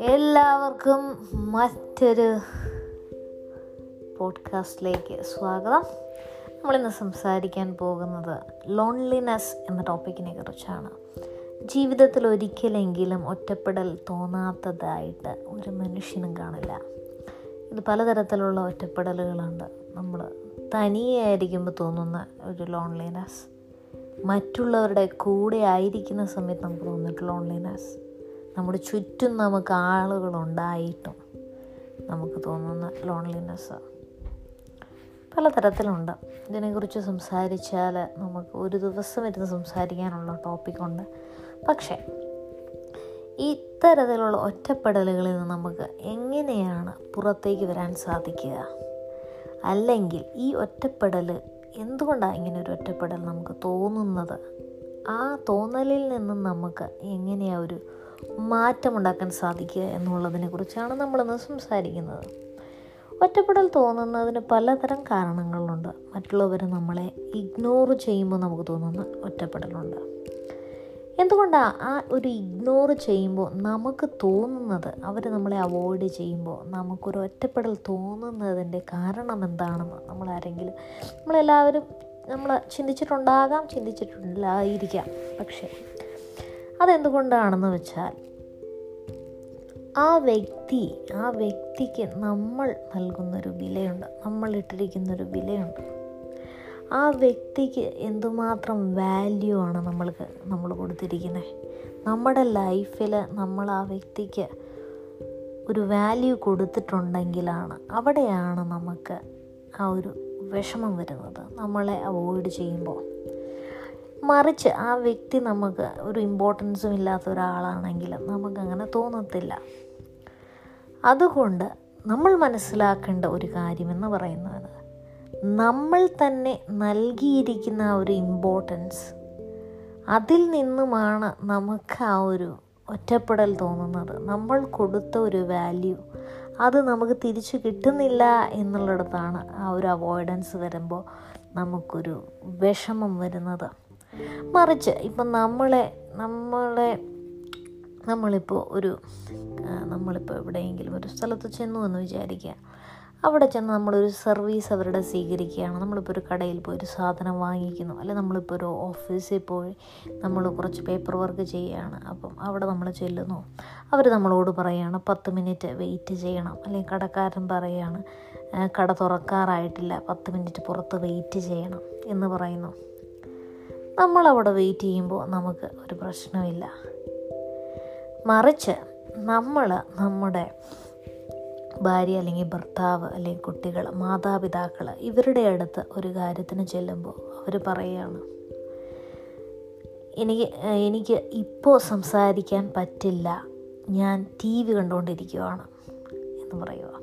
എല്ലാവർക്കും മറ്റൊരു പോഡ്കാസ്റ്റിലേക്ക് സ്വാഗതം. നമ്മളിന്ന് സംസാരിക്കാൻ പോകുന്നത് ലോൺലിനെസ് എന്ന ടോപ്പിക്കിനെ കുറിച്ചാണ്. ജീവിതത്തിൽ ഒരിക്കലെങ്കിലും ഒറ്റപ്പെടൽ തോന്നാത്തതായിട്ട് ഒരു മനുഷ്യനും കാണില്ല. ഇത് പലതരത്തിലുള്ള ഒറ്റപ്പെടലുകളുണ്ട്. നമ്മൾ തനിയെ ആയിരിക്കുമ്പോൾ തോന്നുന്ന ഒരു ലോൺലിനെസ് മറ്റുള്ളവരുടെ കൂടെ ആയിരിക്കുന്ന സമയത്ത് നമുക്ക് തോന്നിയിട്ടുള്ള ഓൺലൈനസ് നമ്മുടെ ചുറ്റും നമുക്ക് ആളുകളുണ്ടായിട്ടും നമുക്ക് തോന്നുന്ന ലോൺലിനെസ് പലതരത്തിലുണ്ട്. ഇതിനെക്കുറിച്ച് സംസാരിച്ചാൽ നമുക്ക് ഒരു ദിവസം ഇരുന്ന് സംസാരിക്കാനുള്ള ടോപ്പിക്കുണ്ട് പക്ഷേ ഇത്തരത്തിലുള്ള ഒറ്റപ്പെടലുകളിൽ നിന്ന് നമുക്ക് എങ്ങനെയാണ് പുറത്തേക്ക് വരാൻ സാധിക്കുക? അല്ലെങ്കിൽ ഈ ഒറ്റപ്പെടൽ എന്തുകൊണ്ടാണ് ഇങ്ങനെ ഒരു ഒറ്റപ്പെടൽ നമുക്ക് തോന്നുന്നത്? ആ തോന്നലിൽ നിന്നും നമുക്ക് എങ്ങനെയാണ് ഒരു മാറ്റമുണ്ടാക്കാൻ സാധിക്കുക എന്നുള്ളതിനെ കുറിച്ചാണ് നമ്മളിന്ന് സംസാരിക്കുന്നത്. ഒറ്റപ്പെടൽ തോന്നുന്നതിന് പലതരം കാരണങ്ങളുണ്ട്. മറ്റുള്ളവർ നമ്മളെ ഇഗ്നോർ ചെയ്യുമ്പോൾ നമുക്ക് തോന്നുന്ന ഒറ്റപ്പെടലുണ്ട്. എന്തുകൊണ്ടാണ് ആ ഒരു ഇഗ്നോർ ചെയ്യുമ്പോൾ നമുക്ക് തോന്നുന്നത് അവർ നമ്മളെ അവോയ്ഡ് ചെയ്യുമ്പോൾ നമുക്കൊരു ഒറ്റപ്പെടൽ തോന്നുന്നതിന്റെ കാരണം എന്താണെന്ന് നമ്മളാരെങ്കിലും നമ്മളെല്ലാവരും നമ്മൾ ചിന്തിച്ചിട്ടുണ്ടാകാം ചിന്തിച്ചിട്ടില്ലായിരിക്കാം. പക്ഷേ അതെന്തുകൊണ്ടാണെന്ന് വെച്ചാൽ ആ വ്യക്തി ആ വ്യക്തിക്ക് നമ്മൾ നൽകുന്നൊരു വിലയുണ്ട് നമ്മൾ ഇട്ടിരിക്കുന്നൊരു വിലയുണ്ട്. ആ വ്യക്തിക്ക് എന്തുമാത്രം വാല്യൂ ആണ് നമ്മൾക്ക് നമ്മൾ കൊടുത്തിരിക്കുന്നത്? നമ്മുടെ ലൈഫിൽ നമ്മൾ ആ വ്യക്തിക്ക് ഒരു വാല്യൂ കൊടുത്തിട്ടുണ്ടെങ്കിലാണ് അവിടെയാണ് നമുക്ക് ആ ഒരു വിഷമം വരുന്നത്. നമ്മളെ അവോയ്ഡ് ചെയ്യുമ്പോൾ. മറിച്ച് ആ വ്യക്തി നമുക്ക് ഒരു ഇമ്പോർട്ടൻസും ഇല്ലാത്ത ഒരാളാണെങ്കിൽ നമുക്കങ്ങനെ തോന്നത്തില്ല. അതുകൊണ്ട് നമ്മൾ മനസ്സിലാക്കേണ്ട ഒരു കാര്യമെന്ന് പറയുന്നത് നമ്മൾ തന്നെ നൽകിയിരിക്കുന്ന ആ ഒരു ഇമ്പോർട്ടൻസ് അതിൽ നിന്നുമാണ് നമുക്ക് ആ ഒരു ഒറ്റപ്പെടൽ തോന്നുന്നത്. നമ്മൾ കൊടുത്ത ഒരു വാല്യൂ അത് നമുക്ക് തിരിച്ചു കിട്ടുന്നില്ല എന്നുള്ളിടത്താണ് ആ ഒരു അവോയ്ഡൻസ് വരുമ്പോൾ നമുക്കൊരു വിഷമം വരുന്നത്. മറിച്ച് ഇപ്പം നമ്മളെ നമ്മളെ നമ്മളിപ്പോൾ ഒരു നമ്മളിപ്പോൾ എവിടെയെങ്കിലും ഒരു സ്ഥലത്ത് ചെന്നു എന്ന് വിചാരിക്കുക. അവിടെ ചെന്ന് നമ്മളൊരു സർവീസ് അവരുടെ സ്വീകരിക്കുകയാണ്. നമ്മളിപ്പോൾ ഒരു കടയിൽ പോയി ഒരു സാധനം വാങ്ങിക്കുന്നു. അല്ലെങ്കിൽ നമ്മളിപ്പോൾ ഒരു ഓഫീസിൽ പോയി നമ്മൾ കുറച്ച് പേപ്പർ വർക്ക് ചെയ്യുകയാണ് അപ്പം അവിടെ നമ്മൾ ചെല്ലുന്നു. അവർ നമ്മളോട് പറയുകയാണ് പത്ത് മിനിറ്റ് വെയിറ്റ് ചെയ്യണം. അല്ലെങ്കിൽ കടക്കാരൻ പറയുകയാണ് കട തുറക്കാറായിട്ടില്ല. പത്ത് മിനിറ്റ് പുറത്ത് വെയിറ്റ് ചെയ്യണം. എന്ന് പറയുന്നു. നമ്മളവിടെ വെയിറ്റ് ചെയ്യുമ്പോൾ നമുക്ക് ഒരു പ്രശ്നമില്ല. മറിച്ച് നമ്മൾ നമ്മുടെ ഭാര്യ അല്ലെങ്കിൽ ഭർത്താവ് അല്ലെങ്കിൽ കുട്ടികൾ മാതാപിതാക്കൾ ഇവരുടെ അടുത്ത് ഒരു കാര്യത്തിന് ചെല്ലുമ്പോൾ അവർ പറയുകയാണ് എനിക്ക് എനിക്ക് ഇപ്പോൾ സംസാരിക്കാൻ പറ്റില്ല. ഞാൻ ടി വി കണ്ടുകൊണ്ടിരിക്കുവാണ് എന്ന് പറയുക.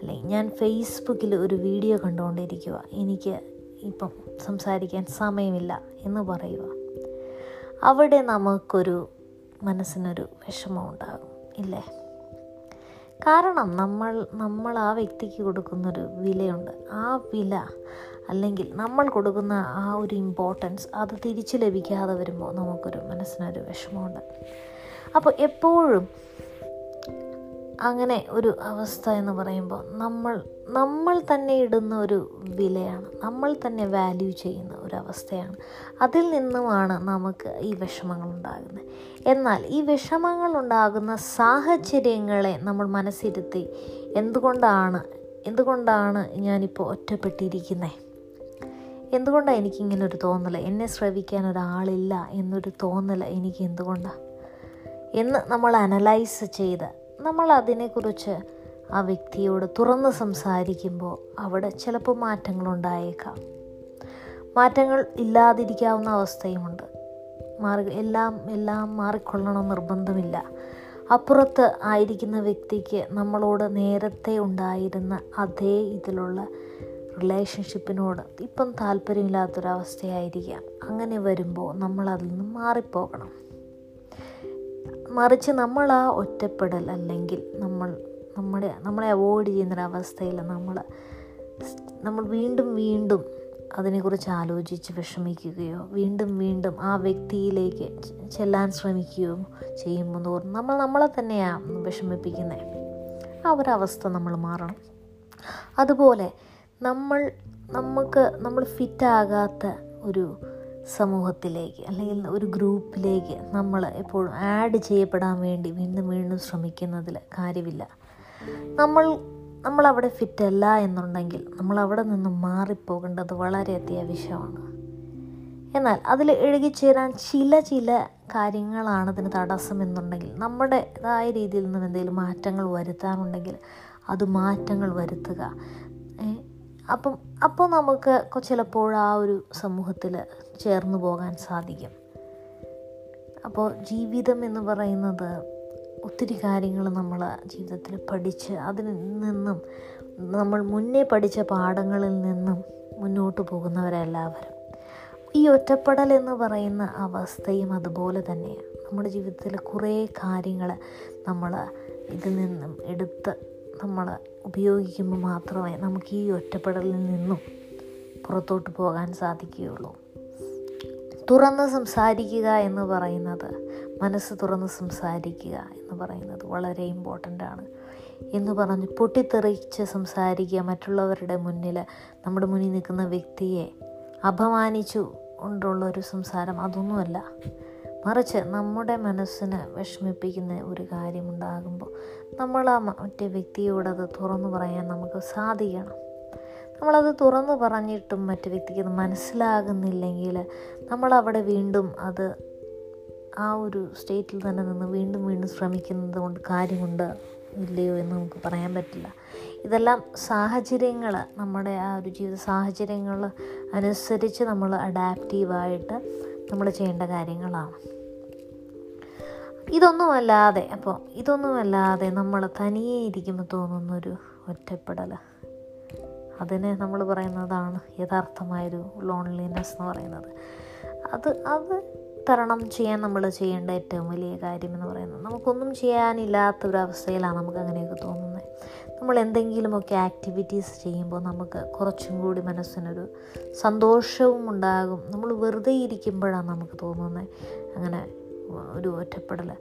അല്ലെങ്കിൽ ഞാൻ ഫേസ്ബുക്കിൽ ഒരു വീഡിയോ കണ്ടുകൊണ്ടിരിക്കുക എനിക്ക് ഇപ്പം സംസാരിക്കാൻ സമയമില്ല എന്ന് പറയുക. അവിടെ നമുക്കൊരു മനസ്സിനൊരു വിഷമം ഉണ്ടാകും ഇല്ലേ? കാരണം നമ്മൾ നമ്മൾ ആ വ്യക്തിക്ക് കൊടുക്കുന്നൊരു വിലയുണ്ട്. ആ വില അല്ലെങ്കിൽ നമ്മൾ കൊടുക്കുന്ന ആ ഒരു ഇമ്പോർട്ടൻസ് അത് തിരിച്ചു ലഭിക്കാതെ വരുമ്പോൾ നമുക്കൊരു മനസ്സിനൊരു വിഷമമുണ്ട്. അപ്പോൾ എപ്പോഴും അങ്ങനെ ഒരു അവസ്ഥ എന്ന് പറയുമ്പോൾ നമ്മൾ നമ്മൾ തന്നെ ഇടുന്ന ഒരു വിലയാണ്. നമ്മൾ തന്നെ വാല്യൂ ചെയ്യുന്ന ഒരു അവസ്ഥയാണ്. അതിൽ നിന്നുമാണ് നമുക്ക് ഈ വിഷമങ്ങൾ ഉണ്ടാകുന്നത്. എന്നാൽ ഈ വിഷമങ്ങൾ ഉണ്ടാകുന്ന സാഹചര്യങ്ങളെ നമ്മൾ മനസ്സിരുത്തി എന്തുകൊണ്ടാണ് എന്തുകൊണ്ടാണ് ഞാനിപ്പോൾ ഒറ്റപ്പെട്ടിരിക്കുന്നത് എന്തുകൊണ്ടാണ് എനിക്കിങ്ങനൊരു തോന്നൽ എന്നെ ശ്രവിക്കാൻ ഒരാളില്ല എന്നൊരു തോന്നൽ എനിക്ക് എന്തുകൊണ്ടാണ് എന്ന് നമ്മൾ അനലൈസ് ചെയ്ത് നമ്മൾ അതിനെക്കുറിച്ച് ആ വ്യക്തിയോട് തുറന്ന് സംസാരിക്കുമ്പോൾ അവിടെ ചിലപ്പോൾ മാറ്റങ്ങളുണ്ടായേക്കാം. മാറ്റങ്ങൾ ഇല്ലാതിരിക്കാവുന്ന അവസ്ഥയുമുണ്ട്. മാറി എല്ലാം എല്ലാം മാറിക്കൊള്ളണം നിർബന്ധമില്ല. അപ്പുറത്ത് ആയിരിക്കുന്ന വ്യക്തിക്ക് നമ്മളോട് നേരത്തെ ഉണ്ടായിരുന്ന അതേ ഇതിലുള്ള റിലേഷൻഷിപ്പിനോട് ഇപ്പം താല്പര്യമില്ലാത്തൊരവസ്ഥയായിരിക്കാം. അങ്ങനെ വരുമ്പോൾ നമ്മൾ അതിൽ നിന്ന് മാറിപ്പോകണം. മറിച്ച് നമ്മൾ ആ ഒറ്റപ്പെടൽ അല്ലെങ്കിൽ നമ്മൾ നമ്മുടെ നമ്മളെ അവോയ്ഡ് ചെയ്യുന്നൊരവസ്ഥയിൽ നമ്മൾ നമ്മൾ വീണ്ടും വീണ്ടും അതിനെക്കുറിച്ച് ആലോചിച്ച് വിഷമിക്കുകയോ വീണ്ടും വീണ്ടും ആ വ്യക്തിയിലേക്ക് ചെല്ലാൻ ശ്രമിക്കുകയോ ചെയ്യുമ്പോൾ തോറും നമ്മൾ നമ്മളെ തന്നെയാണ് വിഷമിപ്പിക്കുന്നത് ആ ഒരവസ്ഥ നമ്മൾ മാറണം. അതുപോലെ നമ്മൾ നമുക്ക് നമ്മൾ ഫിറ്റാകാത്ത ഒരു സമൂഹത്തിലേക്ക് അല്ലെങ്കിൽ ഒരു ഗ്രൂപ്പിലേക്ക് നമ്മൾ എപ്പോഴും ആഡ് ചെയ്യപ്പെടാൻ വേണ്ടി വീണ്ടും വീണ്ടും ശ്രമിക്കുന്നതിൽ കാര്യമില്ല. നമ്മൾ നമ്മളവിടെ ഫിറ്റല്ല എന്നുണ്ടെങ്കിൽ നമ്മൾ അവിടെ നിന്ന് മാറിപ്പോകേണ്ടത് വളരെ അത്യാവശ്യമാണ്. എന്നാൽ അതിൽ എഴുകിച്ചേരാൻ ചില ചില കാര്യങ്ങളാണ് അതിന് തടസ്സം എന്നുണ്ടെങ്കിൽ നമ്മുടേതായ രീതിയിൽ നിന്നും എന്തെങ്കിലും മാറ്റങ്ങൾ വരുത്താനുണ്ടെങ്കിൽ അത് മാറ്റങ്ങൾ വരുത്തുക. അപ്പം അപ്പോൾ നമുക്ക് ചിലപ്പോൾ ആ ഒരു സമൂഹത്തിൽ ചേർന്ന് പോകാൻ സാധിക്കും. അപ്പോൾ ജീവിതം എന്ന് പറയുന്നത് ഒത്തിരി കാര്യങ്ങൾ നമ്മൾ ജീവിതത്തിൽ പഠിച്ച് അതിൽ നിന്നും നമ്മൾ മുന്നേ പഠിച്ച പാഠങ്ങളിൽ നിന്നും മുന്നോട്ട് പോകുന്നവരെല്ലാവരും. ഈ ഒറ്റപ്പെടൽ എന്ന് പറയുന്ന അവസ്ഥയും അതുപോലെ തന്നെയാണ്. നമ്മുടെ ജീവിതത്തിൽ കുറേ കാര്യങ്ങൾ നമ്മൾ ഇതിൽ നിന്നും എടുത്ത് നമ്മൾ ഉപയോഗിക്കുമ്പോൾ മാത്രമേ നമുക്ക് ഈ ഒറ്റപ്പെടലിൽ നിന്നും പുറത്തോട്ട് പോകാൻ സാധിക്കുകയുള്ളൂ. തുറന്ന് സംസാരിക്കുക എന്ന് പറയുന്നത് മനസ്സ് തുറന്ന് സംസാരിക്കുക എന്ന് പറയുന്നത് വളരെ ഇമ്പോർട്ടന്റ് ആണ്. എന്ന് പറഞ്ഞ് പൊട്ടിത്തെറിച്ച് സംസാരിക്കുക മറ്റുള്ളവരുടെ മുന്നിൽ നമ്മുടെ മുന്നിൽ നിൽക്കുന്ന വ്യക്തിയെ അപമാനിച്ചു കൊണ്ടുള്ള ഒരു സംസാരം അതൊന്നുമല്ല. മറിച്ച് നമ്മുടെ മനസ്സിനെ വിഷമിപ്പിക്കുന്ന ഒരു കാര്യമുണ്ടാകുമ്പോൾ നമ്മൾ ആ മറ്റേ വ്യക്തിയോടത് തുറന്നു പറയാൻ നമുക്ക് സാധിക്കണം. നമ്മളത് തുറന്നു പറഞ്ഞിട്ടും മറ്റു വ്യക്തിക്ക് അത് മനസ്സിലാകുന്നില്ലെങ്കിൽ നമ്മളവിടെ വീണ്ടും അത് ആ ഒരു സ്റ്റേറ്റിൽ തന്നെ നിന്ന് വീണ്ടും വീണ്ടും ശ്രമിക്കുന്നത് കൊണ്ട് കാര്യമുണ്ട് ഇല്ലയോ എന്ന് നമുക്ക് പറയാൻ പറ്റില്ല. ഇതെല്ലാം സാഹചര്യങ്ങൾ നമ്മുടെ ആ ഒരു ജീവിത സാഹചര്യങ്ങൾ അനുസരിച്ച് നമ്മൾ അഡാപ്റ്റീവായിട്ട് നമ്മൾ ചെയ്യേണ്ട കാര്യങ്ങളാണ്. ഇതൊന്നുമല്ലാതെ അപ്പോൾ ഇതൊന്നുമല്ലാതെ നമ്മൾ തനിയെ ഇരിക്കുമ്പോൾ തോന്നുന്നൊരു ഒറ്റപ്പെടൽ അതിനെ നമ്മൾ പറയുന്നതാണ് യഥാർത്ഥമായൊരു ലോൺലിനെസ് എന്ന് പറയുന്നത്. അത് അത് തരണം ചെയ്യാൻ നമ്മൾ ചെയ്യേണ്ട ഏറ്റവും വലിയ കാര്യമെന്ന് പറയുന്നത്. നമുക്കൊന്നും ചെയ്യാനില്ലാത്ത ഒരു അവസ്ഥയിലാണ് നമുക്ക് അങ്ങനെയൊക്കെ തോന്നുന്നത് നമ്മൾ എന്തെങ്കിലുമൊക്കെ ആക്ടിവിറ്റീസ് ചെയ്യുമ്പോൾ നമുക്ക് കുറച്ചും കൂടി മനസ്സിനൊരു സന്തോഷവും ഉണ്ടാകും. നമ്മൾ വെറുതെ ഇരിക്കുമ്പോഴാണ് നമുക്ക് തോന്നുന്നത് അങ്ങനെ ഒരു ഒറ്റപ്പെടൽ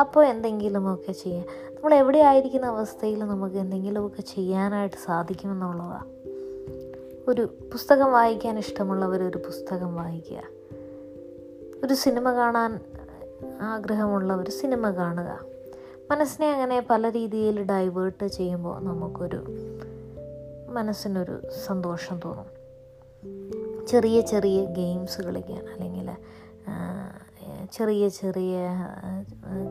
അപ്പോൾ എന്തെങ്കിലുമൊക്കെ ചെയ്യാം. നമ്മൾ എവിടെ ആയിരിക്കുന്ന അവസ്ഥയിൽ നമുക്ക് എന്തെങ്കിലുമൊക്കെ ചെയ്യാനായിട്ട് സാധിക്കുമെന്നുള്ളതാണ് ഒരു പുസ്തകം വായിക്കാൻ ഇഷ്ടമുള്ളവർ ഒരു പുസ്തകം വായിക്കുക. ഒരു സിനിമ കാണാൻ ആഗ്രഹമുള്ളവർ സിനിമ കാണുക. മനസ്സിനെ അങ്ങനെ പല രീതിയിൽ ഡൈവേർട്ട് ചെയ്യുമ്പോൾ നമുക്കൊരു മനസ്സിനൊരു സന്തോഷം തോന്നും. ചെറിയ ചെറിയ ഗെയിംസ് കളിക്കാൻ അല്ലെങ്കിൽ ചെറിയ ചെറിയ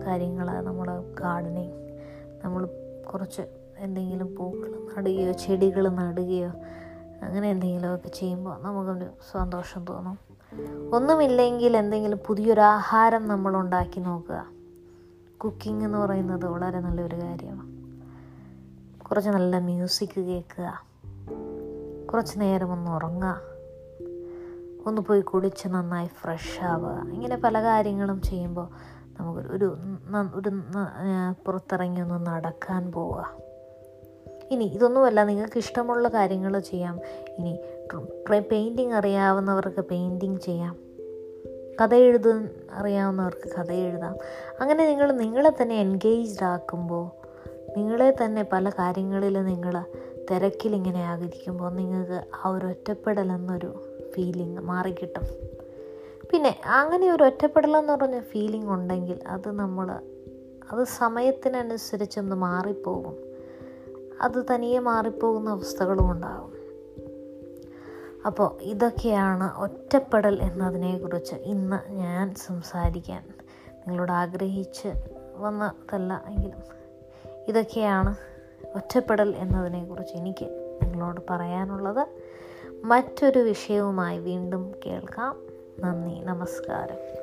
കാര്യങ്ങളാണ് നമ്മൾ ഗാർഡനിങ് നമ്മൾ കുറച്ച് എന്തെങ്കിലും പൂക്കൾ നടുകയോ ചെടികൾ നടുകയോ അങ്ങനെ എന്തെങ്കിലുമൊക്കെ ചെയ്യുമ്പോൾ നമുക്കൊരു സന്തോഷം തോന്നും. ഒന്നുമില്ലെങ്കിൽ എന്തെങ്കിലും പുതിയൊരു ആഹാരം നമ്മൾ ഉണ്ടാക്കി നോക്കുക. കുക്കിംഗ് എന്ന് പറയുന്നത് വളരെ നല്ലൊരു കാര്യമാണ്. കുറച്ച് നല്ല മ്യൂസിക് കേൾക്കുക. കുറച്ച് നേരം ഒന്ന് ഉറങ്ങുക. ഒന്ന് പോയി കുളിച്ച് നന്നായി ഫ്രഷ് ആവുക ഇങ്ങനെ പല കാര്യങ്ങളും ചെയ്യുമ്പോൾ നമുക്ക് ഒരു ഒരു പുറത്തിറങ്ങി ഒന്ന് നടക്കാൻ പോവുക. ഇനി ഇതൊന്നുമല്ല നിങ്ങൾക്ക് ഇഷ്ടമുള്ള കാര്യങ്ങൾ ചെയ്യാം. ഇനി പെയിന്റിങ് അറിയാവുന്നവർക്ക് പെയിന്റിങ് ചെയ്യാം. കഥ എഴുതാൻ അറിയാവുന്നവർക്ക് കഥ എഴുതാം. അങ്ങനെ നിങ്ങൾ നിങ്ങളെ തന്നെ എൻഗേജ്ഡ് ആക്കുമ്പോൾ നിങ്ങളെ തന്നെ പല കാര്യങ്ങളിൽ നിങ്ങൾ തിരക്കിലിങ്ങനെ ആകരിക്കുമ്പോൾ നിങ്ങൾക്ക് ആ ഒരു ഒറ്റപ്പെടൽ എന്നൊരു ഫീലിംഗ് മാറിക്കിട്ടും. പിന്നെ അങ്ങനെ ഒരു ഒറ്റപ്പെടലെന്ന് പറഞ്ഞ ഫീലിംഗ് ഉണ്ടെങ്കിൽ അത് നമ്മൾ അത് സമയത്തിനനുസരിച്ച് ഒന്ന് മാറിപ്പോകും. അത് തനിയെ മാറിപ്പോകുന്ന അവസ്ഥകളും ഉണ്ടാകും. അപ്പോൾ ഇതൊക്കെയാണ് ഒറ്റപ്പെടൽ എന്നതിനെക്കുറിച്ച് ഇന്ന് ഞാൻ സംസാരിക്കാൻ നിങ്ങളോട് ആഗ്രഹിച്ച് വന്നതല്ല എങ്കിലും ഇതൊക്കെയാണ് ഒറ്റപ്പെടൽ എന്നതിനെക്കുറിച്ച് എനിക്ക് നിങ്ങളോട് പറയാനുള്ളത്. മറ്റൊരു വിഷയവുമായി വീണ്ടും കേൾക്കാം. നന്ദി നമസ്കാരം.